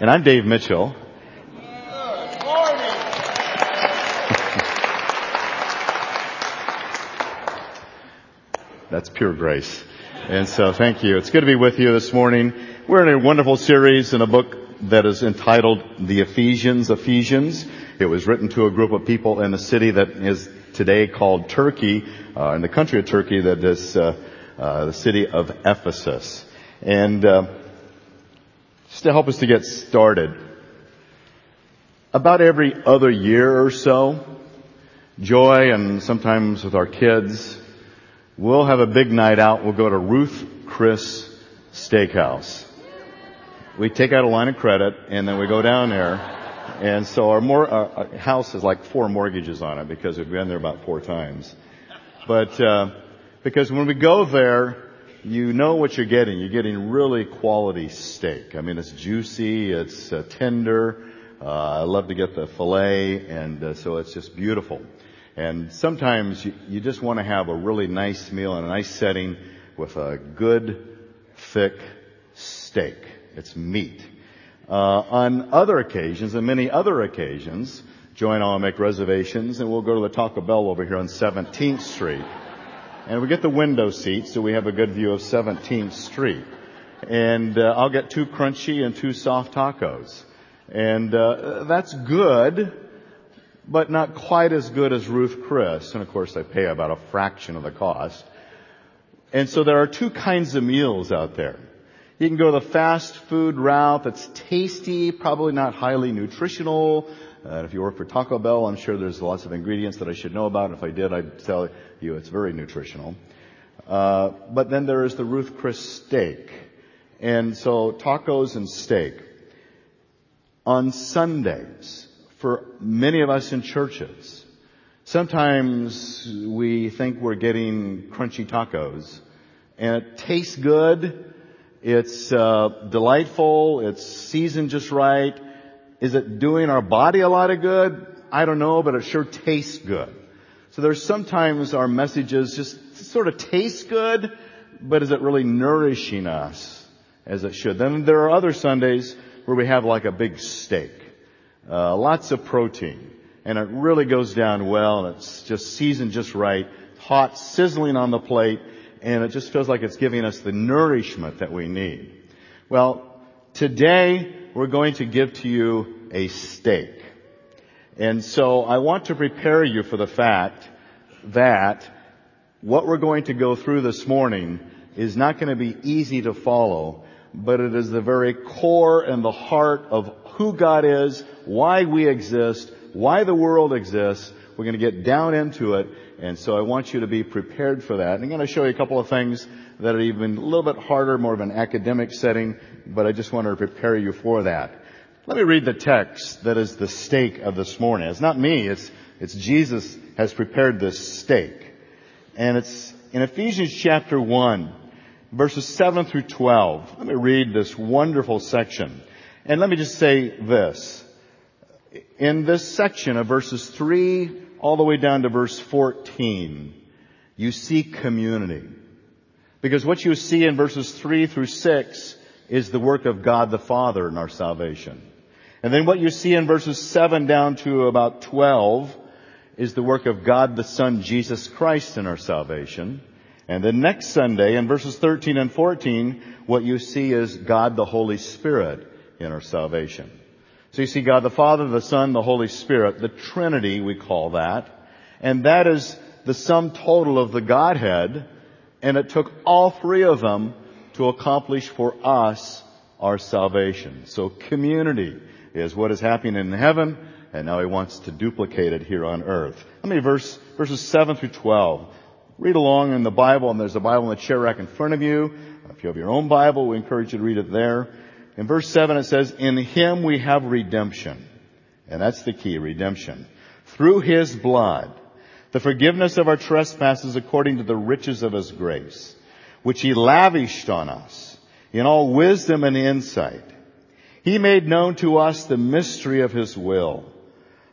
And I'm Dave Mitchell. Good morning. That's pure grace. And so thank you. It's good to be with you this morning. We're in a wonderful series in a book that is entitled The Ephesians, Ephesians. It was written to a group of people in a city that is today called Turkey, uh, in the country of Turkey that is uh, uh, the city of Ephesus. And uh, just to help us to get started, about every other year or so, Joy and sometimes with our kids, we'll have a big night out. We'll go to Ruth Chris Steakhouse. We take out a line of credit and then we go down there. And so our, more, our house has like four mortgages on it because we've been there about four times. But uh, because when we go there, you know what you're getting. You're getting really quality steak. I mean, it's juicy, it's uh, tender. Uh, I love to get the filet, and uh, so it's just beautiful. And sometimes you, you just want to have a really nice meal in a nice setting with a good, thick steak. It's meat. Uh, on other occasions, and many other occasions, Joy and I will make reservations, and we'll go to the Taco Bell over here on 17th Street. And we get the window seat, so we have a good view of 17th Street. And uh, I'll get two crunchy and two soft tacos. And uh, that's good, but not quite as good as Ruth Chris. And of course, I pay about a fraction of the cost. And so there are two kinds of meals out there. You can go the fast food route that's tasty, probably not highly nutritional. Uh, if you work for Taco Bell, I'm sure there's lots of ingredients that I should know about. If I did, I'd tell you it's very nutritional. Uh, but then there is the Ruth Chris steak. And so tacos and steak. On Sundays, for many of us in churches, sometimes we think we're getting crunchy tacos and it tastes good. It's uh, delightful. It's seasoned just right. Is it doing our body a lot of good? I don't know, but it sure tastes good. So there's sometimes our messages just sort of taste good, but is it really nourishing us as it should? Then there are other Sundays where we have like a big steak, uh, lots of protein, and it really goes down well, and it's just seasoned just right, hot, sizzling on the plate, and it just feels like it's giving us the nourishment that we need. Well, today we're going to give to you a steak. And so I want to prepare you for the fact that what we're going to go through this morning is not going to be easy to follow, but it is the very core and the heart of who God is, why we exist, why the world exists. We're going to get down into it, and so I want you to be prepared for that. And I'm going to show you a couple of things that are even a little bit harder, more of an academic setting, but I just want to prepare you for that. Let me read the text that is the stake of this morning. It's not me, it's, it's Jesus has prepared this stake. And it's in Ephesians chapter 1, verses 7 through 12. Let me read this wonderful section. And let me just say this. In this section of verses 3 all the way down to verse 14, you see community. Because what you see in verses 3 through 6 is the work of God the Father in our salvation. And then what you see in verses 7 down to about 12 is the work of God the Son, Jesus Christ in our salvation. And then next Sunday in verses 13 and 14, what you see is God the Holy Spirit in our salvation. So you see God the Father, the Son, the Holy Spirit, the Trinity we call that. And that is the sum total of the Godhead. And it took all three of them to accomplish for us our salvation. So community is what is happening in heaven and now he wants to duplicate it here on earth. Let me verse, verses 7 through 12. Read along in the Bible, and there's a Bible in the chair rack in front of you. If you have your own Bible, we encourage you to read it there. In verse 7 it says, In him we have redemption. And that's the key, redemption. Through his blood, the forgiveness of our trespasses according to the riches of his grace, which he lavished on us in all wisdom and insight. He made known to us the mystery of his will,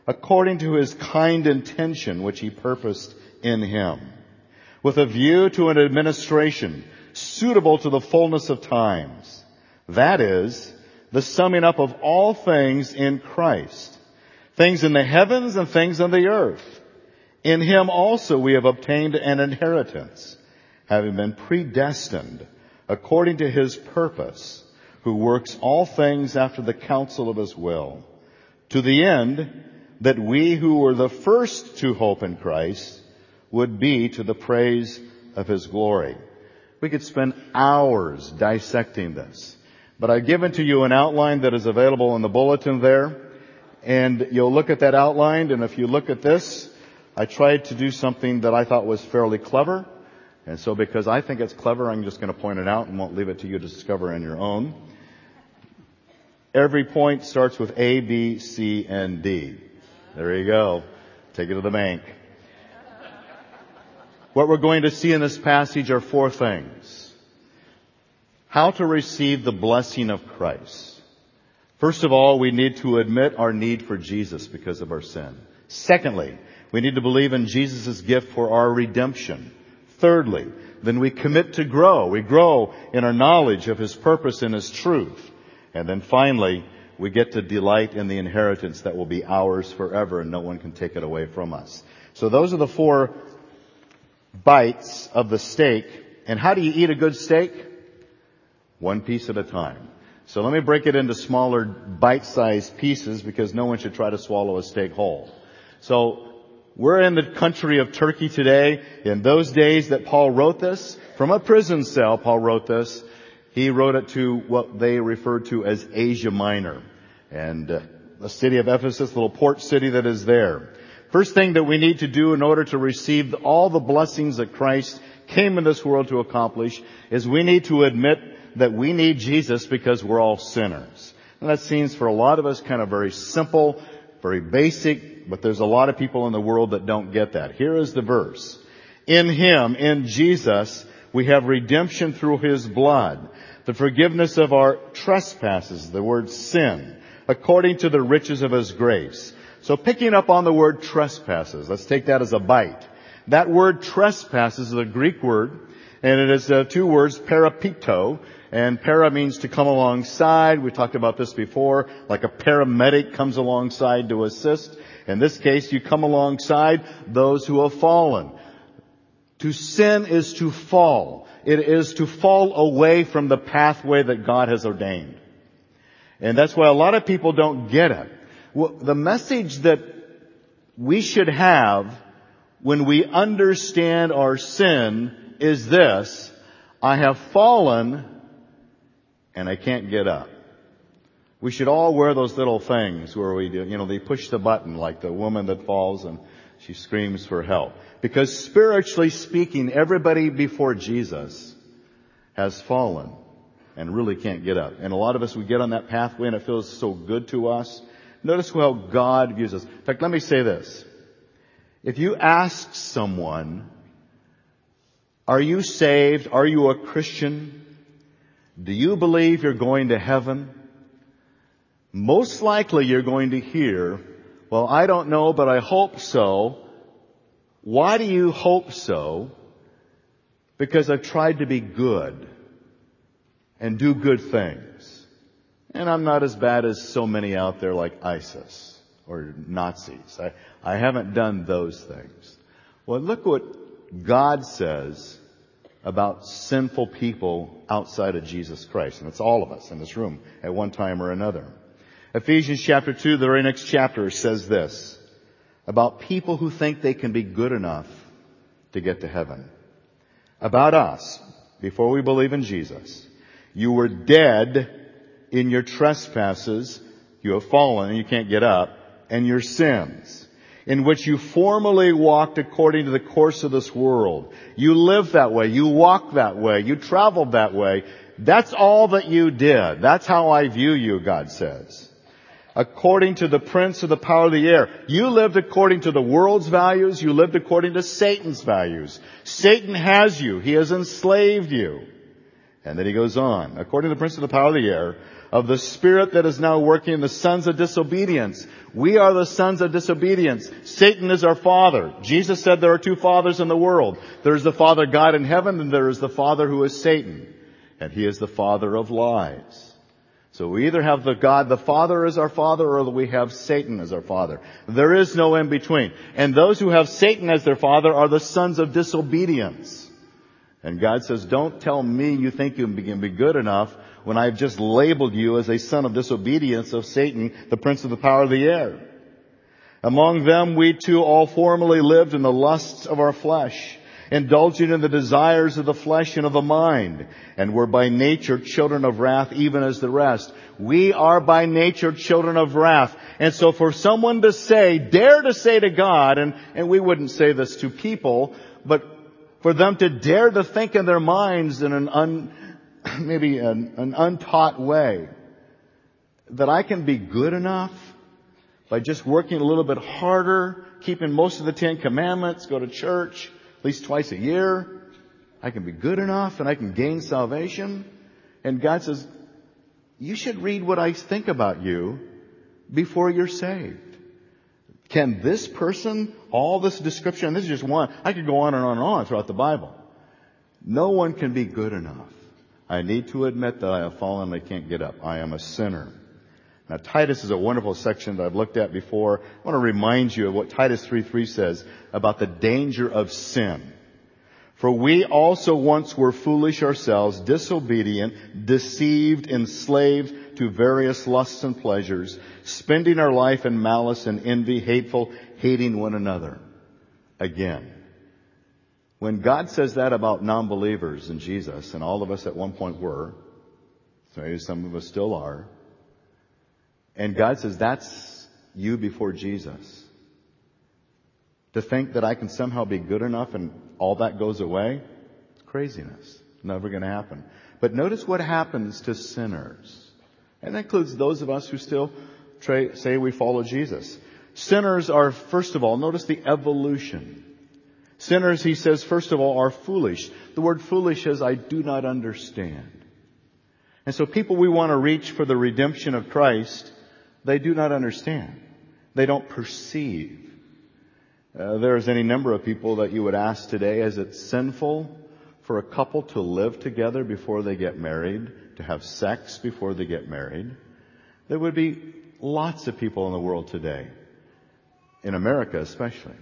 according to his kind intention which he purposed in him, with a view to an administration suitable to the fullness of times. That is, the summing up of all things in Christ, things in the heavens and things on the earth. In him also we have obtained an inheritance, having been predestined according to his purpose, who works all things after the counsel of his will, to the end that we who were the first to hope in Christ would be to the praise of his glory. We could spend hours dissecting this, but I've given to you an outline that is available in the bulletin there, and you'll look at that outline, and if you look at this, I tried to do something that I thought was fairly clever, and so because I think it's clever, I'm just going to point it out and won't leave it to you to discover on your own. Every point starts with A, B, C, and D. There you go. Take it to the bank. What we're going to see in this passage are four things. How to receive the blessing of Christ. First of all, we need to admit our need for Jesus because of our sin. Secondly, we need to believe in Jesus' gift for our redemption. Thirdly, then we commit to grow. We grow in our knowledge of His purpose and His truth. And then finally, we get to delight in the inheritance that will be ours forever and no one can take it away from us. So those are the four bites of the steak. And how do you eat a good steak? One piece at a time. So let me break it into smaller bite-sized pieces because no one should try to swallow a steak whole. So we're in the country of Turkey today. In those days that Paul wrote this, from a prison cell, Paul wrote this. He wrote it to what they referred to as Asia Minor. And uh, the city of Ephesus, little port city that is there. First thing that we need to do in order to receive all the blessings that Christ came in this world to accomplish is we need to admit that we need Jesus because we're all sinners. And that seems for a lot of us kind of very simple, very basic, but there's a lot of people in the world that don't get that. Here is the verse. In Him, in Jesus, we have redemption through His blood, the forgiveness of our trespasses, the word sin, according to the riches of His grace. So picking up on the word trespasses, let's take that as a bite. That word trespasses is a Greek word, and it is uh, two words, parapito, and para means to come alongside. We talked about this before, like a paramedic comes alongside to assist. In this case, you come alongside those who have fallen. To sin is to fall. It is to fall away from the pathway that God has ordained. And that's why a lot of people don't get it. Well, the message that we should have when we understand our sin is this, I have fallen and I can't get up. We should all wear those little things where we do, you know, they push the button like the woman that falls and she screams for help. Because spiritually speaking, everybody before Jesus has fallen and really can't get up. And a lot of us, we get on that pathway and it feels so good to us. Notice how God views us. In fact, let me say this. If you ask someone, are you saved? Are you a Christian? Do you believe you're going to heaven? Most likely you're going to hear, well, I don't know, but I hope so. Why do you hope so? Because I've tried to be good and do good things. And I'm not as bad as so many out there like ISIS or Nazis. I, I haven't done those things. Well, look what God says about sinful people outside of Jesus Christ. And it's all of us in this room at one time or another. Ephesians chapter 2, the very next chapter says this about people who think they can be good enough to get to heaven. About us, before we believe in Jesus, you were dead in your trespasses, you have fallen and you can't get up, and your sins, in which you formerly walked according to the course of this world. You lived that way, you walked that way, you traveled that way. That's all that you did. That's how I view you, God says. According to the prince of the power of the air. You lived according to the world's values, you lived according to Satan's values. Satan has you, he has enslaved you. And then he goes on, according to the prince of the power of the air, of the spirit that is now working in the sons of disobedience. We are the sons of disobedience. Satan is our father. Jesus said there are two fathers in the world. There is the Father God in heaven and there is the Father who is Satan. And he is the father of lies. So we either have the God the Father as our Father or we have Satan as our Father. There is no in between. And those who have Satan as their Father are the sons of disobedience. And God says, don't tell me you think you can be good enough when I've just labeled you as a son of disobedience of Satan, the prince of the power of the air. Among them we too all formerly lived in the lusts of our flesh indulging in the desires of the flesh and of the mind, and were by nature children of wrath even as the rest. We are by nature children of wrath. And so for someone to say, dare to say to God, and, and we wouldn't say this to people, but for them to dare to think in their minds in an un, maybe an, an untaught way, that I can be good enough by just working a little bit harder, keeping most of the Ten Commandments, go to church, at least twice a year. I can be good enough and I can gain salvation. And God says, you should read what I think about you before you're saved. Can this person, all this description, this is just one, I could go on and on and on throughout the Bible. No one can be good enough. I need to admit that I have fallen I can't get up. I am a sinner. Now Titus is a wonderful section that I've looked at before. I want to remind you of what Titus 3.3 says about the danger of sin. For we also once were foolish ourselves, disobedient, deceived, enslaved to various lusts and pleasures, spending our life in malice and envy, hateful, hating one another. Again, when God says that about non-believers in Jesus, and all of us at one point were, maybe some of us still are, and God says, that's you before Jesus. To think that I can somehow be good enough and all that goes away? it's Craziness. Never gonna happen. But notice what happens to sinners. And that includes those of us who still say we follow Jesus. Sinners are, first of all, notice the evolution. Sinners, he says, first of all, are foolish. The word foolish is, I do not understand. And so people we want to reach for the redemption of Christ they do not understand. They don't perceive. Uh, there's any number of people that you would ask today, is it sinful for a couple to live together before they get married, to have sex before they get married? There would be lots of people in the world today, in America especially,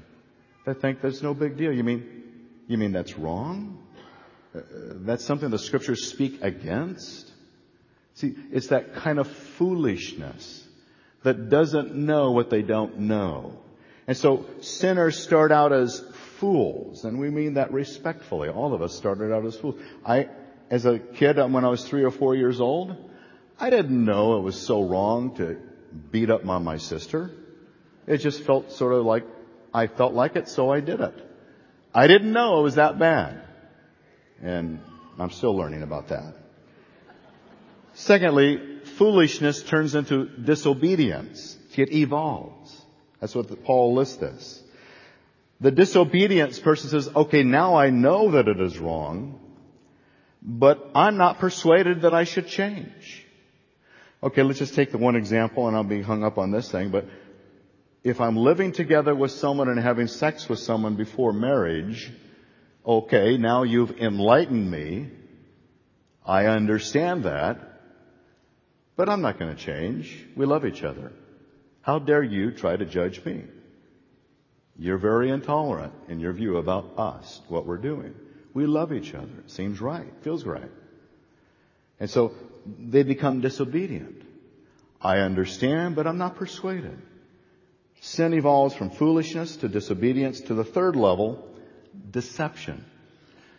that think that's no big deal. You mean, you mean that's wrong? Uh, that's something the scriptures speak against? See, it's that kind of foolishness that doesn't know what they don't know. And so sinners start out as fools, and we mean that respectfully. All of us started out as fools. I, as a kid, when I was three or four years old, I didn't know it was so wrong to beat up on my sister. It just felt sort of like I felt like it, so I did it. I didn't know it was that bad. And I'm still learning about that. Secondly, foolishness turns into disobedience. It evolves. That's what Paul lists this. The disobedience person says, okay, now I know that it is wrong, but I'm not persuaded that I should change. Okay, let's just take the one example and I'll be hung up on this thing, but if I'm living together with someone and having sex with someone before marriage, okay, now you've enlightened me. I understand that. But I'm not going to change. We love each other. How dare you try to judge me? You're very intolerant in your view about us, what we're doing. We love each other. It seems right. Feels right. And so they become disobedient. I understand, but I'm not persuaded. Sin evolves from foolishness to disobedience to the third level, deception.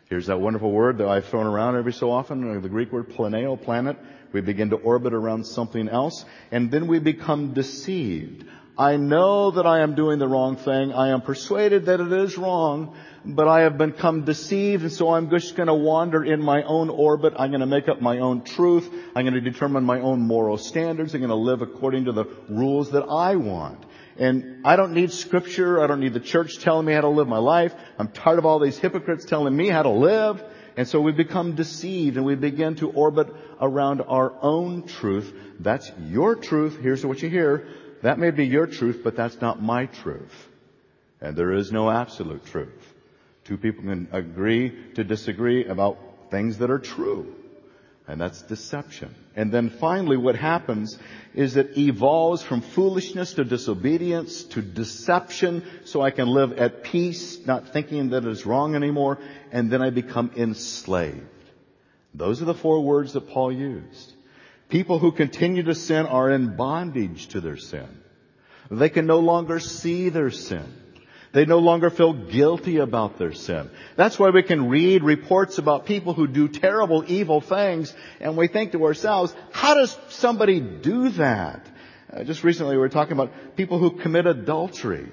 Here's that wonderful word that I've thrown around every so often, uh, the Greek word planeo, planet. We begin to orbit around something else, and then we become deceived. I know that I am doing the wrong thing. I am persuaded that it is wrong, but I have become deceived, and so I'm just going to wander in my own orbit. I'm going to make up my own truth. I'm going to determine my own moral standards. I'm going to live according to the rules that I want. And I don't need scripture. I don't need the church telling me how to live my life. I'm tired of all these hypocrites telling me how to live. And so we become deceived and we begin to orbit around our own truth. That's your truth. Here's what you hear. That may be your truth, but that's not my truth. And there is no absolute truth. Two people can agree to disagree about things that are true. And that's deception. And then finally what happens is it evolves from foolishness to disobedience to deception so I can live at peace, not thinking that it's wrong anymore, and then I become enslaved. Those are the four words that Paul used. People who continue to sin are in bondage to their sin. They can no longer see their sin. They no longer feel guilty about their sin. That's why we can read reports about people who do terrible, evil things, and we think to ourselves, how does somebody do that? Uh, just recently we were talking about people who commit adultery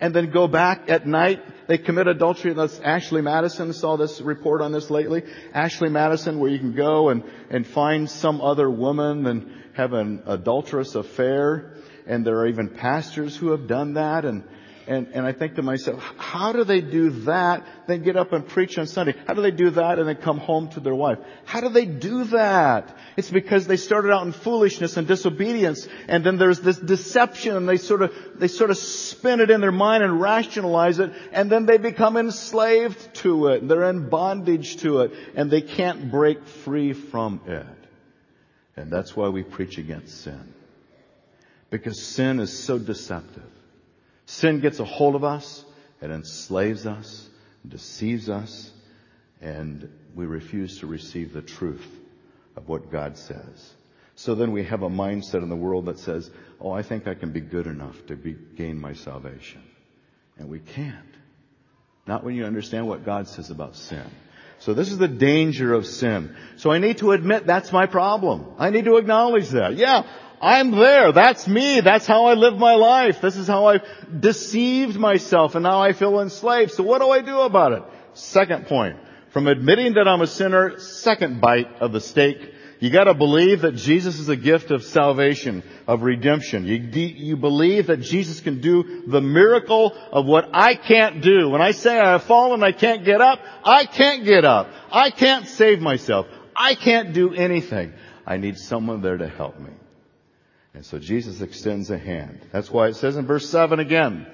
and then go back at night. They commit adultery. That's Ashley Madison saw this report on this lately. Ashley Madison, where you can go and, and find some other woman and have an adulterous affair. And there are even pastors who have done that. And and, and I think to myself, how do they do that, then get up and preach on Sunday? How do they do that and then come home to their wife? How do they do that? It's because they started out in foolishness and disobedience, and then there's this deception, and they sort of, they sort of spin it in their mind and rationalize it, and then they become enslaved to it. They're in bondage to it, and they can't break free from it. And that's why we preach against sin. Because sin is so deceptive. Sin gets a hold of us and enslaves us, deceives us, and we refuse to receive the truth of what God says. So then we have a mindset in the world that says, oh, I think I can be good enough to be, gain my salvation. And we can't. Not when you understand what God says about sin. So this is the danger of sin. So I need to admit that's my problem. I need to acknowledge that. Yeah, I'm there. That's me. That's how I live my life. This is how I've deceived myself and now I feel enslaved. So what do I do about it? Second point. From admitting that I'm a sinner, second bite of the steak, you gotta believe that Jesus is a gift of salvation, of redemption. You, you believe that Jesus can do the miracle of what I can't do. When I say I have fallen, I can't get up, I can't get up. I can't save myself. I can't do anything. I need someone there to help me. And so Jesus extends a hand. That's why it says in verse 7 again,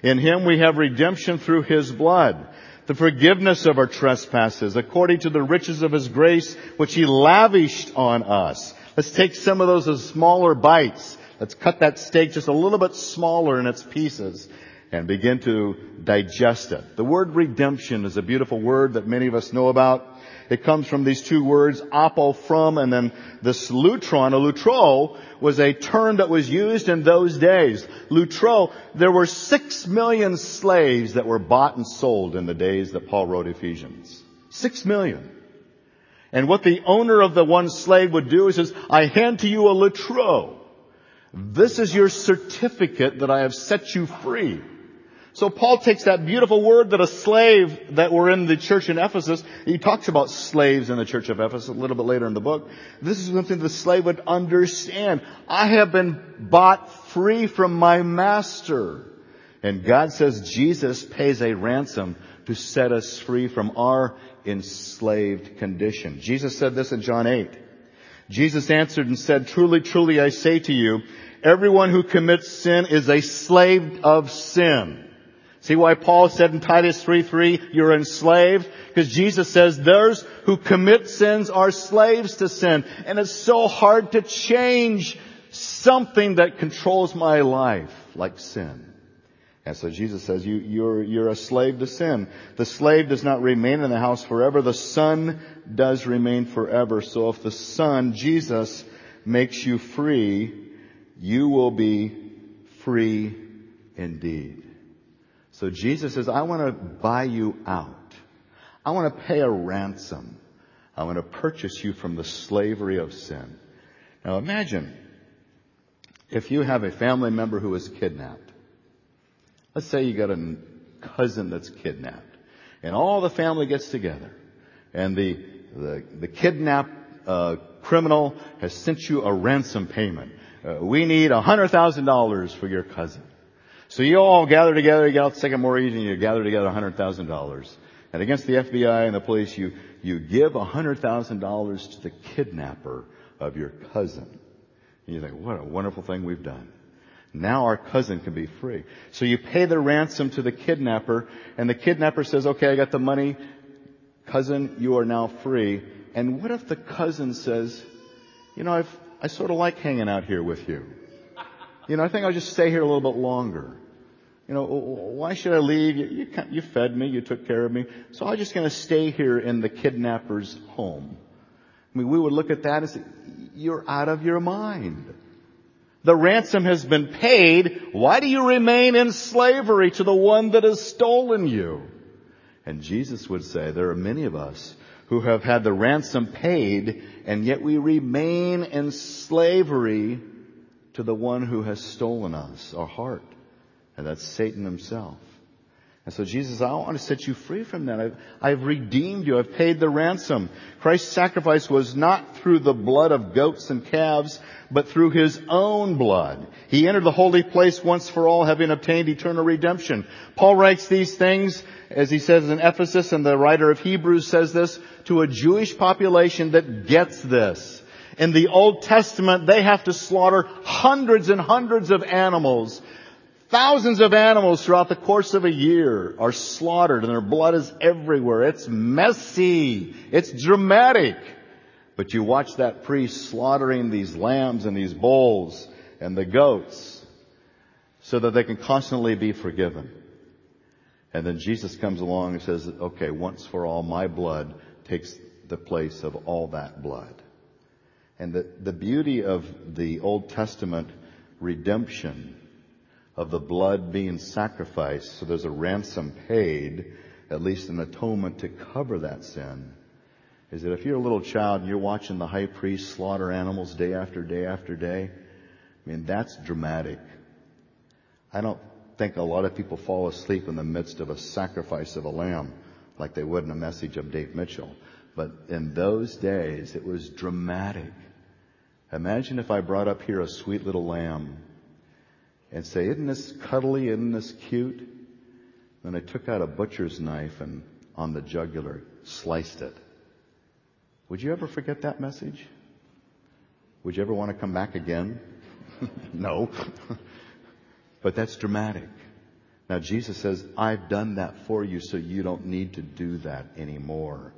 in Him we have redemption through His blood, the forgiveness of our trespasses, according to the riches of His grace, which He lavished on us. Let's take some of those as smaller bites. Let's cut that steak just a little bit smaller in its pieces and begin to digest it. The word redemption is a beautiful word that many of us know about. It comes from these two words, apo, from, and then this lutron, a lutro, was a term that was used in those days. Lutro, there were six million slaves that were bought and sold in the days that Paul wrote Ephesians. Six million. And what the owner of the one slave would do is says, I hand to you a lutro. This is your certificate that I have set you free. So Paul takes that beautiful word that a slave that were in the church in Ephesus, he talks about slaves in the church of Ephesus a little bit later in the book. This is something the slave would understand. I have been bought free from my master. And God says Jesus pays a ransom to set us free from our enslaved condition. Jesus said this in John 8. Jesus answered and said, truly, truly I say to you, everyone who commits sin is a slave of sin. See why Paul said in Titus 3:3, you're enslaved? Because Jesus says those who commit sins are slaves to sin. And it's so hard to change something that controls my life, like sin. And so Jesus says, you, you're, you're a slave to sin. The slave does not remain in the house forever. The son does remain forever. So if the son, Jesus, makes you free, you will be free indeed. So Jesus says, I want to buy you out. I want to pay a ransom. I want to purchase you from the slavery of sin. Now imagine if you have a family member who is kidnapped. Let's say you got a cousin that's kidnapped and all the family gets together and the, the, the kidnapped uh, criminal has sent you a ransom payment. Uh, we need a hundred thousand dollars for your cousin. So you all gather together, you get out the second mortgage and you gather together $100,000. And against the FBI and the police, you, you give $100,000 to the kidnapper of your cousin. And you think, what a wonderful thing we've done. Now our cousin can be free. So you pay the ransom to the kidnapper and the kidnapper says, okay, I got the money. Cousin, you are now free. And what if the cousin says, you know, I've, I sort of like hanging out here with you. You know, I think I'll just stay here a little bit longer. You know, why should I leave? You, you, you fed me, you took care of me, so I'm just going to stay here in the kidnapper's home. I mean, we would look at that and say, you're out of your mind. The ransom has been paid. Why do you remain in slavery to the one that has stolen you? And Jesus would say, there are many of us who have had the ransom paid and yet we remain in slavery to the one who has stolen us, our heart. And that's Satan himself. And so Jesus, I want to set you free from that. I've, I've, redeemed you. I've paid the ransom. Christ's sacrifice was not through the blood of goats and calves, but through his own blood. He entered the holy place once for all, having obtained eternal redemption. Paul writes these things, as he says in Ephesus, and the writer of Hebrews says this, to a Jewish population that gets this. In the Old Testament, they have to slaughter hundreds and hundreds of animals Thousands of animals throughout the course of a year are slaughtered and their blood is everywhere. It's messy. It's dramatic. But you watch that priest slaughtering these lambs and these bulls and the goats so that they can constantly be forgiven. And then Jesus comes along and says, okay, once for all, my blood takes the place of all that blood. And the, the beauty of the Old Testament redemption of the blood being sacrificed, so there's a ransom paid, at least an atonement to cover that sin, is that if you're a little child and you're watching the high priest slaughter animals day after day after day, I mean, that's dramatic. I don't think a lot of people fall asleep in the midst of a sacrifice of a lamb like they would in a message of Dave Mitchell. But in those days, it was dramatic. Imagine if I brought up here a sweet little lamb and say, isn't this cuddly? Isn't this cute? Then I took out a butcher's knife and on the jugular sliced it. Would you ever forget that message? Would you ever want to come back again? no. but that's dramatic. Now Jesus says, I've done that for you so you don't need to do that anymore.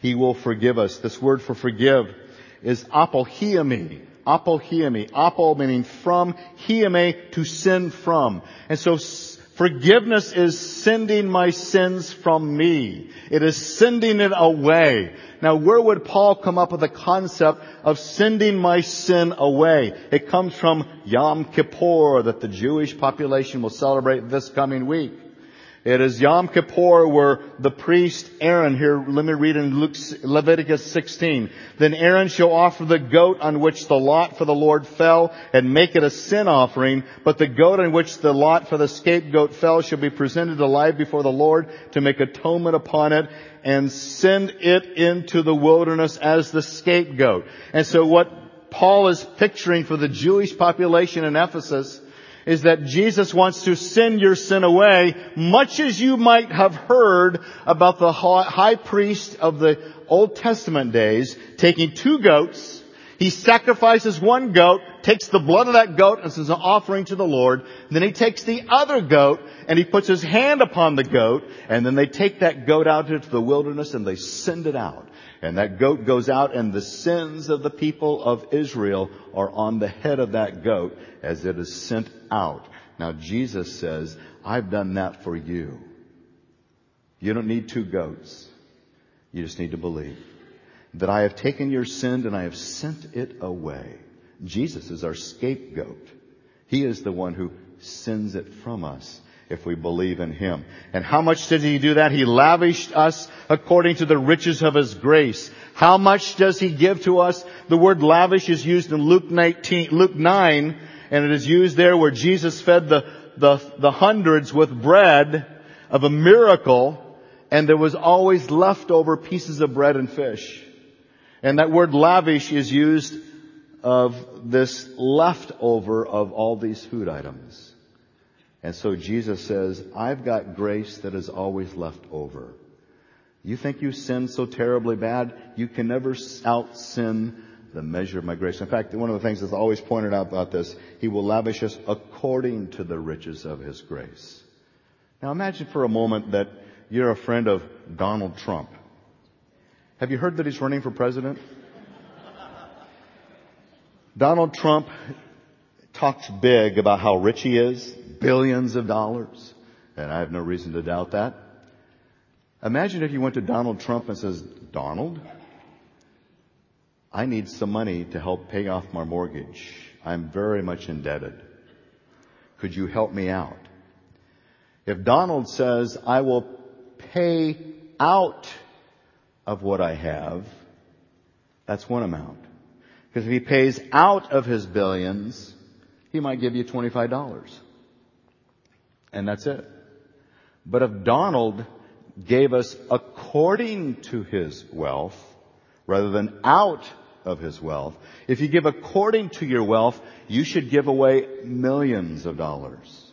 He will forgive us. This word for forgive is apohiemi, apohiemi. Apo meaning from, hieme to sin from. And so forgiveness is sending my sins from me. It is sending it away. Now where would Paul come up with the concept of sending my sin away? It comes from Yom Kippur that the Jewish population will celebrate this coming week. It is Yom Kippur where the priest Aaron, here let me read in Luke, Leviticus 16. Then Aaron shall offer the goat on which the lot for the Lord fell and make it a sin offering, but the goat on which the lot for the scapegoat fell shall be presented alive before the Lord to make atonement upon it and send it into the wilderness as the scapegoat. And so what Paul is picturing for the Jewish population in Ephesus is that Jesus wants to send your sin away, much as you might have heard about the high priest of the Old Testament days taking two goats, he sacrifices one goat, takes the blood of that goat as an offering to the Lord, then he takes the other goat and he puts his hand upon the goat, and then they take that goat out into the wilderness and they send it out. And that goat goes out and the sins of the people of Israel are on the head of that goat as it is sent out. Now Jesus says, I've done that for you. You don't need two goats. You just need to believe that I have taken your sin and I have sent it away. Jesus is our scapegoat. He is the one who sends it from us if we believe in Him. And how much did He do that? He lavished us according to the riches of His grace. How much does He give to us? The word lavish is used in Luke 19, Luke 9, and it is used there where Jesus fed the, the, the hundreds with bread of a miracle, and there was always leftover pieces of bread and fish. And that word lavish is used of this leftover of all these food items. And so Jesus says, I've got grace that is always left over. You think you sin so terribly bad, you can never out sin the measure of my grace. In fact, one of the things that's always pointed out about this, He will lavish us according to the riches of His grace. Now imagine for a moment that you're a friend of Donald Trump. Have you heard that he's running for president? Donald Trump talks big about how rich he is, billions of dollars, and I have no reason to doubt that. Imagine if you went to Donald Trump and says, Donald, I need some money to help pay off my mortgage. I'm very much indebted. Could you help me out? If Donald says, I will pay out of what I have, that's one amount. Because if he pays out of his billions, he might give you $25. And that's it. But if Donald gave us according to his wealth, rather than out of his wealth, if you give according to your wealth, you should give away millions of dollars.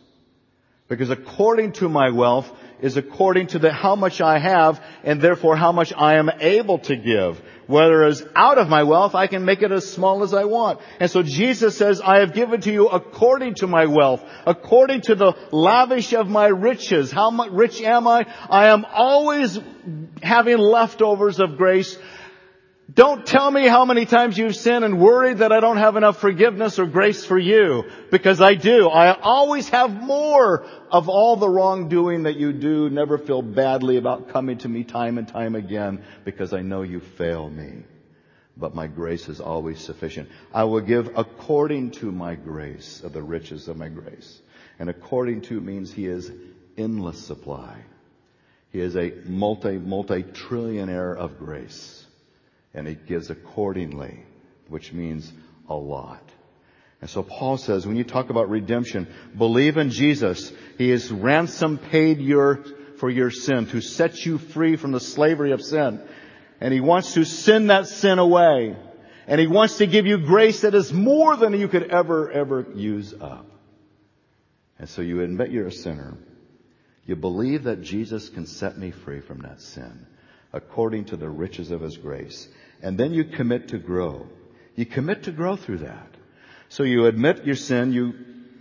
Because according to my wealth is according to the how much I have and therefore how much I am able to give. Whereas out of my wealth, I can make it as small as I want. And so Jesus says, I have given to you according to my wealth, according to the lavish of my riches. How rich am I? I am always having leftovers of grace don't tell me how many times you've sinned and worried that I don't have enough forgiveness or grace for you, because I do. I always have more of all the wrongdoing that you do. Never feel badly about coming to me time and time again, because I know you fail me. But my grace is always sufficient. I will give according to my grace, of the riches of my grace. And according to means he is endless supply. He is a multi, multi-trillionaire of grace and he gives accordingly, which means a lot. And so Paul says, when you talk about redemption, believe in Jesus. He is ransom paid your, for your sin to set you free from the slavery of sin. And he wants to send that sin away. And he wants to give you grace that is more than you could ever, ever use up. And so you admit you're a sinner. You believe that Jesus can set me free from that sin according to the riches of his grace. And then you commit to grow. You commit to grow through that. So you admit your sin, you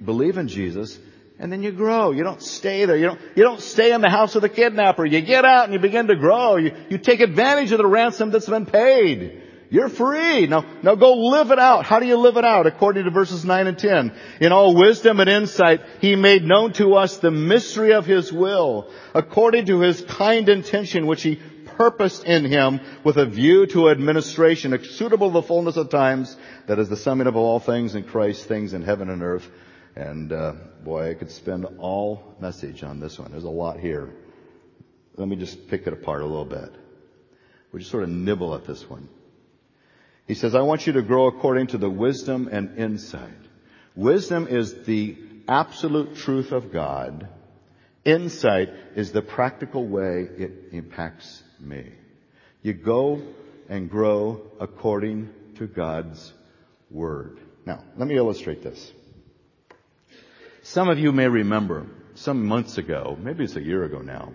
believe in Jesus, and then you grow. You don't stay there. You don't, you don't stay in the house of the kidnapper. You get out and you begin to grow. You, you take advantage of the ransom that's been paid. You're free. Now, now go live it out. How do you live it out? According to verses 9 and 10. In all wisdom and insight, He made known to us the mystery of His will, according to His kind intention, which He purposed in him with a view to administration suitable to the fullness of times that is the summing of all things in Christ, things in heaven and earth. And uh, boy, I could spend all message on this one. There's a lot here. Let me just pick it apart a little bit. We just sort of nibble at this one. He says, I want you to grow according to the wisdom and insight. Wisdom is the absolute truth of God. Insight is the practical way it impacts me. You go and grow according to God's Word. Now, let me illustrate this. Some of you may remember, some months ago, maybe it's a year ago now,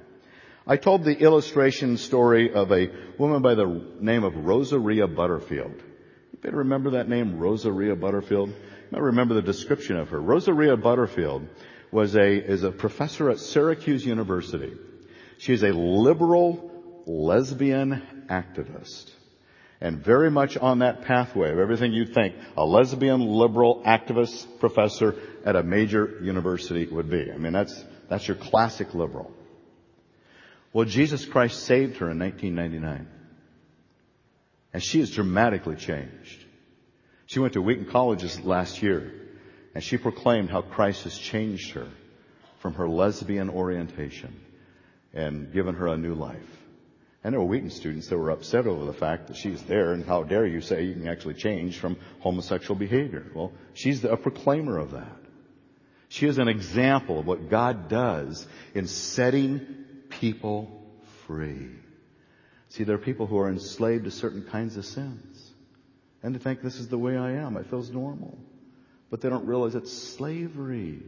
I told the illustration story of a woman by the name of Rosaria Butterfield. You better remember that name, Rosaria Butterfield. You might remember the description of her. Rosaria Butterfield was a, is a professor at Syracuse University. She is a liberal lesbian activist. And very much on that pathway of everything you think a lesbian liberal activist professor at a major university would be. I mean, that's, that's your classic liberal. Well, Jesus Christ saved her in 1999. And she has dramatically changed. She went to Wheaton Colleges last year and she proclaimed how Christ has changed her from her lesbian orientation and given her a new life. I know Wheaton students that were upset over the fact that she's there and how dare you say you can actually change from homosexual behavior. Well, she's a proclaimer of that. She is an example of what God does in setting people free. See, there are people who are enslaved to certain kinds of sins. And they think this is the way I am. It feels normal. But they don't realize it's slavery.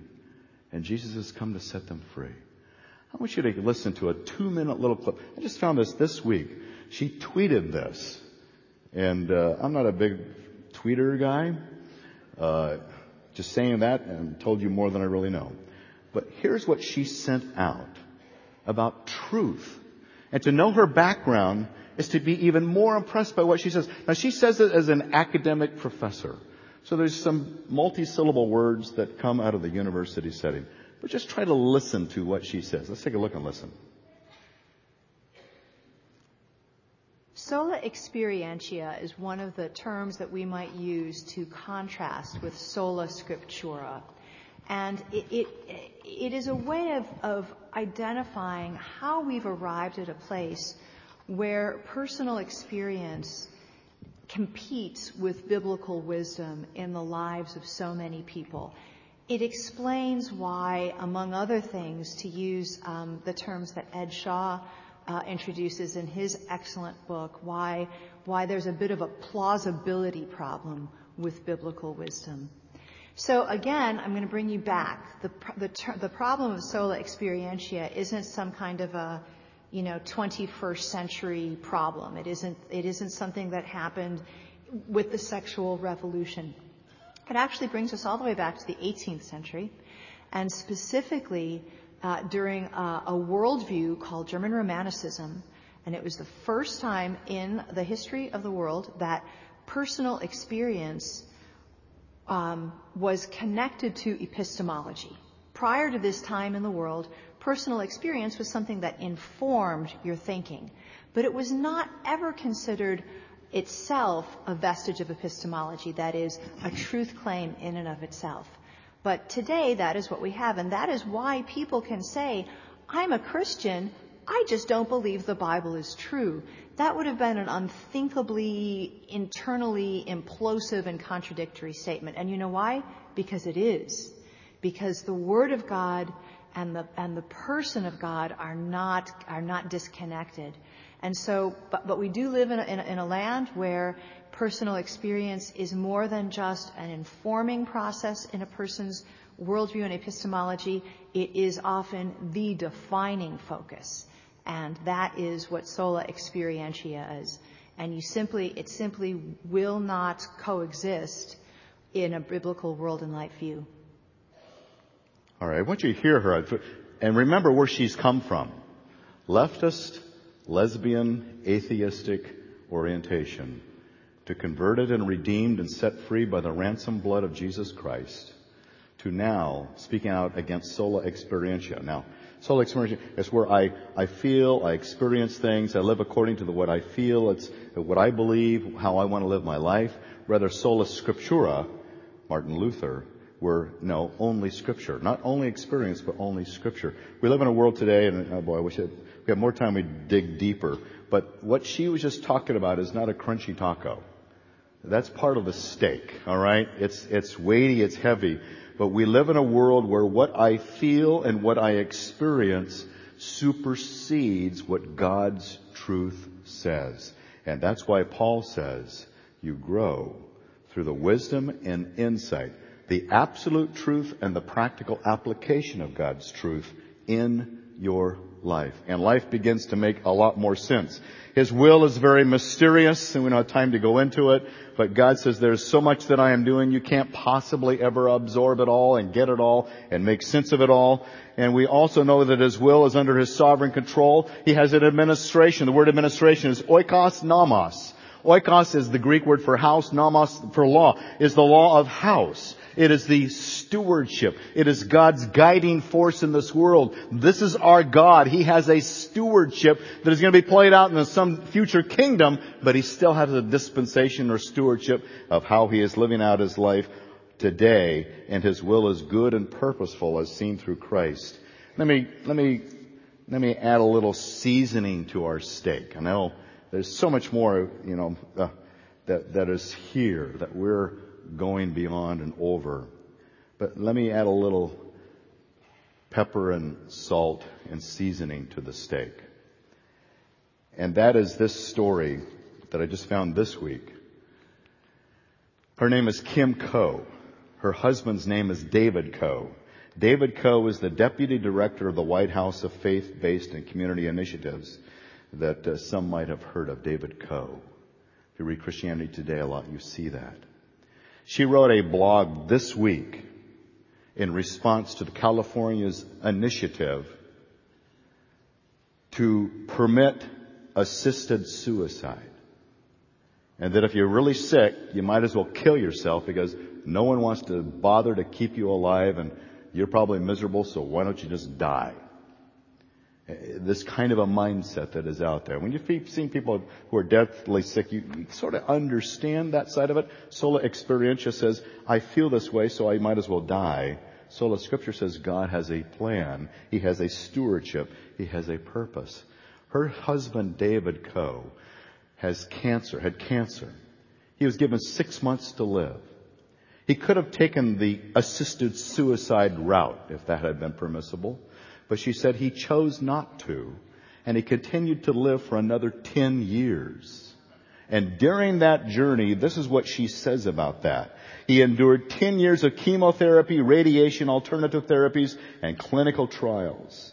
And Jesus has come to set them free. I want you to listen to a two minute little clip. I just found this this week. She tweeted this. And uh, I'm not a big tweeter guy. Uh, just saying that and told you more than I really know. But here's what she sent out about truth. And to know her background is to be even more impressed by what she says. Now she says it as an academic professor. So there's some multi-syllable words that come out of the university setting. But just try to listen to what she says. Let's take a look and listen. Sola experientia is one of the terms that we might use to contrast with sola scriptura. And it, it, it is a way of, of identifying how we've arrived at a place where personal experience competes with biblical wisdom in the lives of so many people. It explains why, among other things, to use um, the terms that Ed Shaw uh, introduces in his excellent book, why why there's a bit of a plausibility problem with biblical wisdom. So again, I'm going to bring you back. The the, the problem of sola experientia isn't some kind of a you know 21st century problem. It isn't it isn't something that happened with the sexual revolution. It actually brings us all the way back to the 18th century, and specifically uh, during a, a worldview called German Romanticism, and it was the first time in the history of the world that personal experience um, was connected to epistemology. Prior to this time in the world, personal experience was something that informed your thinking, but it was not ever considered itself a vestige of epistemology, that is, a truth claim in and of itself. But today, that is what we have, and that is why people can say, I'm a Christian, I just don't believe the Bible is true. That would have been an unthinkably, internally implosive and contradictory statement. And you know why? Because it is. Because the Word of God and the, and the person of God are not, are not disconnected. And so, but, but we do live in a, in, a, in a land where personal experience is more than just an informing process in a person's worldview and epistemology. It is often the defining focus. And that is what sola experientia is. And you simply, it simply will not coexist in a biblical world and life view. All right, I want you to hear her. And remember where she's come from. Leftist, lesbian, atheistic orientation to converted and redeemed and set free by the ransom blood of Jesus Christ to now speaking out against sola experientia. Now, sola experientia is where I, I feel, I experience things, I live according to the, what I feel, it's what I believe, how I want to live my life. Rather, sola scriptura, Martin Luther, were, no, only scripture. Not only experience, but only scripture. We live in a world today, and oh boy, I wish we had more time, we'd dig deeper. But what she was just talking about is not a crunchy taco. That's part of the steak, alright? It's, it's weighty, it's heavy. But we live in a world where what I feel and what I experience supersedes what God's truth says. And that's why Paul says, you grow through the wisdom and insight the absolute truth and the practical application of God's truth in your life. And life begins to make a lot more sense. His will is very mysterious and we don't have time to go into it, but God says there's so much that I am doing you can't possibly ever absorb it all and get it all and make sense of it all. And we also know that His will is under His sovereign control. He has an administration. The word administration is oikos nomos. Oikos is the Greek word for house, nomos for law, is the law of house. It is the stewardship. It is God's guiding force in this world. This is our God. He has a stewardship that is going to be played out in some future kingdom, but he still has a dispensation or stewardship of how he is living out his life today, and his will is good and purposeful as seen through Christ. Let me, let me, let me add a little seasoning to our steak. I know there's so much more, you know, uh, that, that is here that we're going beyond and over. But let me add a little pepper and salt and seasoning to the steak. And that is this story that I just found this week. Her name is Kim Kuo. Her husband's name is David Kuo. David Kuo is the deputy director of the White House of Faith-Based and Community Initiatives that uh, some might have heard of. David Kuo. If you read Christianity Today a lot, you see that. She wrote a blog this week in response to California's initiative to permit assisted suicide. And that if you're really sick, you might as well kill yourself because no one wants to bother to keep you alive and you're probably miserable, so why don't you just die? This kind of a mindset that is out there. When you've seen people who are deathly sick, you, you sort of understand that side of it. Sola Experientia says, I feel this way, so I might as well die. Sola Scripture says God has a plan. He has a stewardship. He has a purpose. Her husband, David Kuo, has cancer, had cancer. He was given six months to live. He could have taken the assisted suicide route if that had been permissible, but she said he chose not to, and he continued to live for another 10 years. And during that journey, this is what she says about that. He endured 10 years of chemotherapy, radiation, alternative therapies, and clinical trials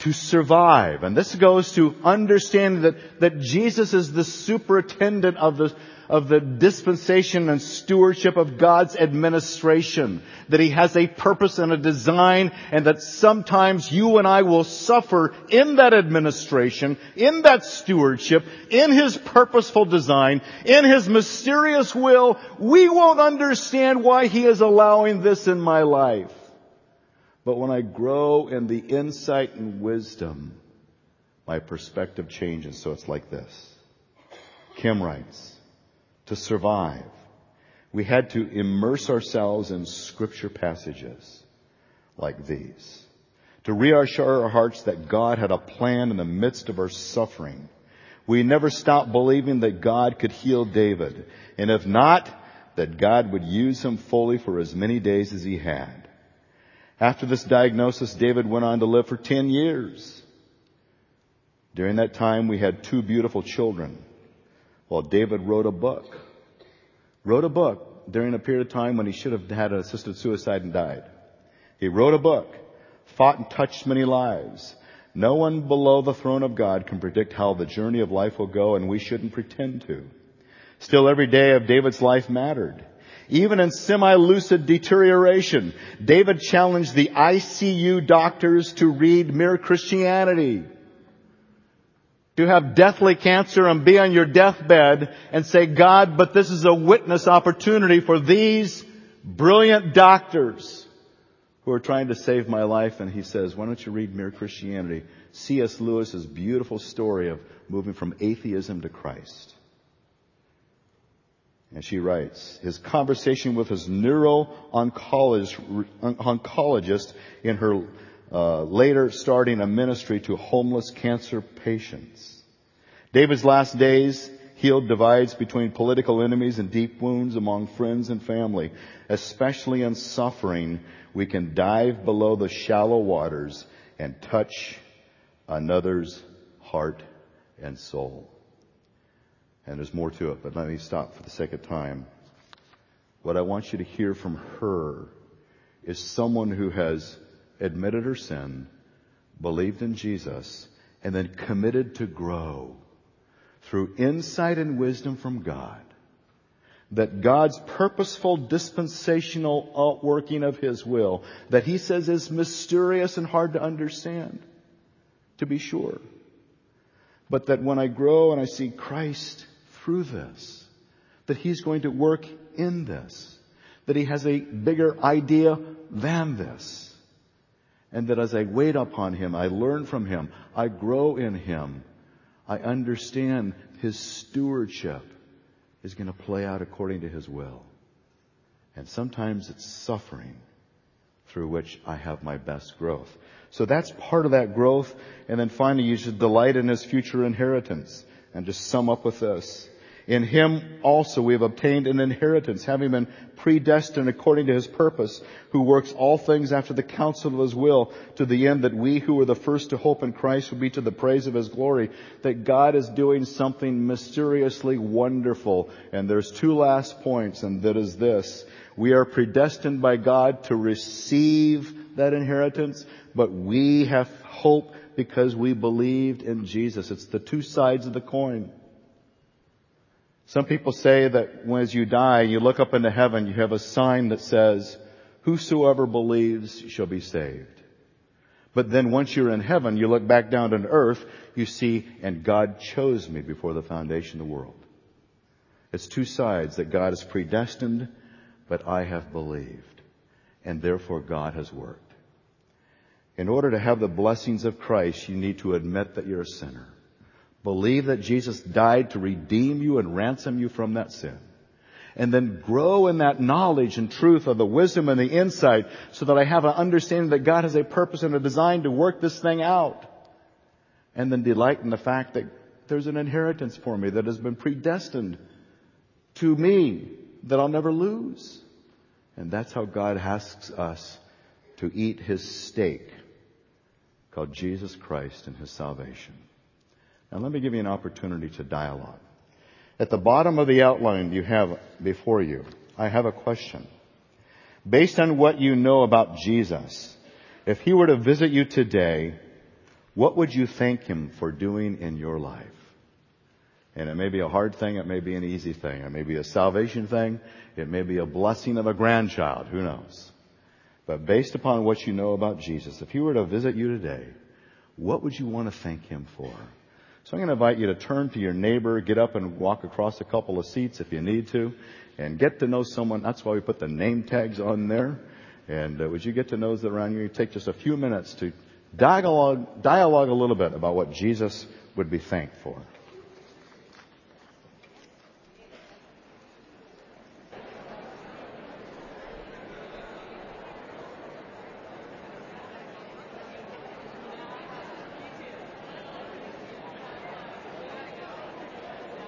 to survive. And this goes to understanding that, that Jesus is the superintendent of the, of the dispensation and stewardship of God's administration. That He has a purpose and a design and that sometimes you and I will suffer in that administration, in that stewardship, in His purposeful design, in His mysterious will. We won't understand why He is allowing this in my life. But when I grow in the insight and wisdom, my perspective changes. So it's like this. Kim writes, to survive, we had to immerse ourselves in scripture passages like these. To reassure our hearts that God had a plan in the midst of our suffering. We never stopped believing that God could heal David. And if not, that God would use him fully for as many days as he had. After this diagnosis, David went on to live for 10 years. During that time, we had two beautiful children. While David wrote a book. Wrote a book during a period of time when he should have had an assisted suicide and died. He wrote a book, fought and touched many lives. No one below the throne of God can predict how the journey of life will go and we shouldn't pretend to. Still every day of David's life mattered. Even in semi-lucid deterioration, David challenged the ICU doctors to read Mere Christianity. To have deathly cancer and be on your deathbed and say, God, but this is a witness opportunity for these brilliant doctors who are trying to save my life. And he says, why don't you read Mere Christianity? C.S. Lewis's beautiful story of moving from atheism to Christ. And she writes, his conversation with his neuro-oncologist in her uh, later starting a ministry to homeless cancer patients. David's last days healed divides between political enemies and deep wounds among friends and family. Especially in suffering, we can dive below the shallow waters and touch another's heart and soul. And there's more to it, but let me stop for the sake of time. What I want you to hear from her is someone who has admitted her sin, believed in Jesus, and then committed to grow through insight and wisdom from God. That God's purposeful dispensational outworking of His will, that He says is mysterious and hard to understand, to be sure. But that when I grow and I see Christ through this. That He's going to work in this. That He has a bigger idea than this. And that as I wait upon Him, I learn from Him, I grow in Him, I understand His stewardship is going to play out according to His will. And sometimes it's suffering through which I have my best growth. So that's part of that growth. And then finally, you should delight in His future inheritance. And just sum up with this. In him also we have obtained an inheritance, having been predestined according to his purpose, who works all things after the counsel of his will, to the end that we who were the first to hope in Christ would be to the praise of his glory. That God is doing something mysteriously wonderful. And there's two last points, and that is this. We are predestined by God to receive that inheritance, but we have hope because we believed in Jesus. It's the two sides of the coin. Some people say that when you die, you look up into heaven, you have a sign that says, whosoever believes shall be saved. But then once you're in heaven, you look back down to earth, you see, and God chose me before the foundation of the world. It's two sides that God has predestined, but I have believed. And therefore God has worked. In order to have the blessings of Christ, you need to admit that you're a sinner. Believe that Jesus died to redeem you and ransom you from that sin. And then grow in that knowledge and truth of the wisdom and the insight so that I have an understanding that God has a purpose and a design to work this thing out. And then delight in the fact that there's an inheritance for me that has been predestined to me that I'll never lose. And that's how God asks us to eat his steak called Jesus Christ and his salvation. Now let me give you an opportunity to dialogue. At the bottom of the outline you have before you, I have a question. Based on what you know about Jesus, if he were to visit you today, what would you thank him for doing in your life? And it may be a hard thing, it may be an easy thing, it may be a salvation thing, it may be a blessing of a grandchild, who knows? But based upon what you know about Jesus, if he were to visit you today, what would you want to thank him for? So I'm going to invite you to turn to your neighbor, get up and walk across a couple of seats if you need to, and get to know someone. That's why we put the name tags on there. And uh, would you get to know those around you? Take just a few minutes to dialogue, dialogue a little bit about what Jesus would be thanked for.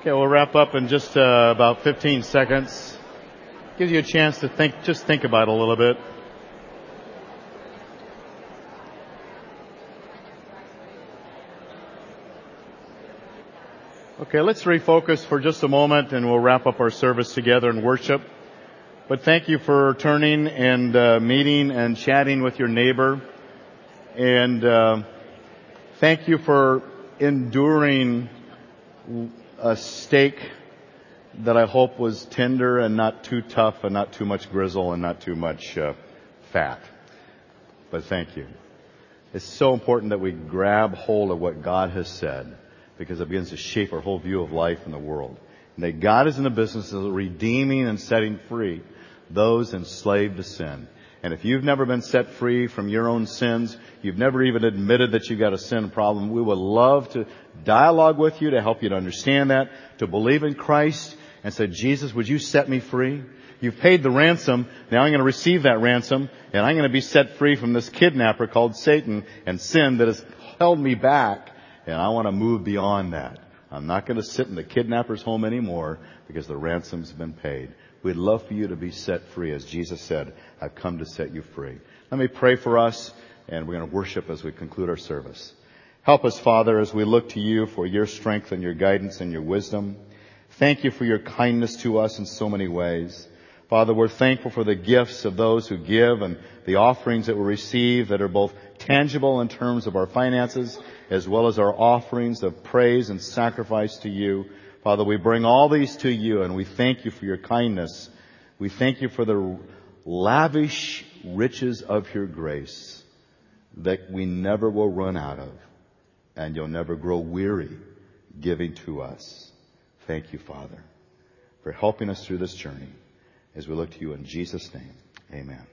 Okay, we'll wrap up in just uh, about 15 seconds. Gives you a chance to think, just think about it a little bit. Okay, let's refocus for just a moment and we'll wrap up our service together in worship. But thank you for turning and uh, meeting and chatting with your neighbor. And uh, thank you for enduring a steak that I hope was tender and not too tough and not too much grizzle and not too much uh, fat. But thank you. It's so important that we grab hold of what God has said because it begins to shape our whole view of life and the world. And that God is in the business of redeeming and setting free those enslaved to sin. And if you've never been set free from your own sins, you've never even admitted that you've got a sin problem, we would love to dialogue with you to help you to understand that, to believe in Christ and say, Jesus, would you set me free? You've paid the ransom. Now I'm going to receive that ransom and I'm going to be set free from this kidnapper called Satan and sin that has held me back. And I want to move beyond that. I'm not going to sit in the kidnapper's home anymore because the ransom's been paid. We'd love for you to be set free. As Jesus said, I've come to set you free. Let me pray for us and we're going to worship as we conclude our service. Help us, Father, as we look to you for your strength and your guidance and your wisdom. Thank you for your kindness to us in so many ways. Father, we're thankful for the gifts of those who give and the offerings that we receive that are both tangible in terms of our finances as well as our offerings of praise and sacrifice to you. Father, we bring all these to you and we thank you for your kindness. We thank you for the lavish riches of your grace that we never will run out of and you'll never grow weary giving to us. Thank you, Father, for helping us through this journey as we look to you in Jesus' name. Amen.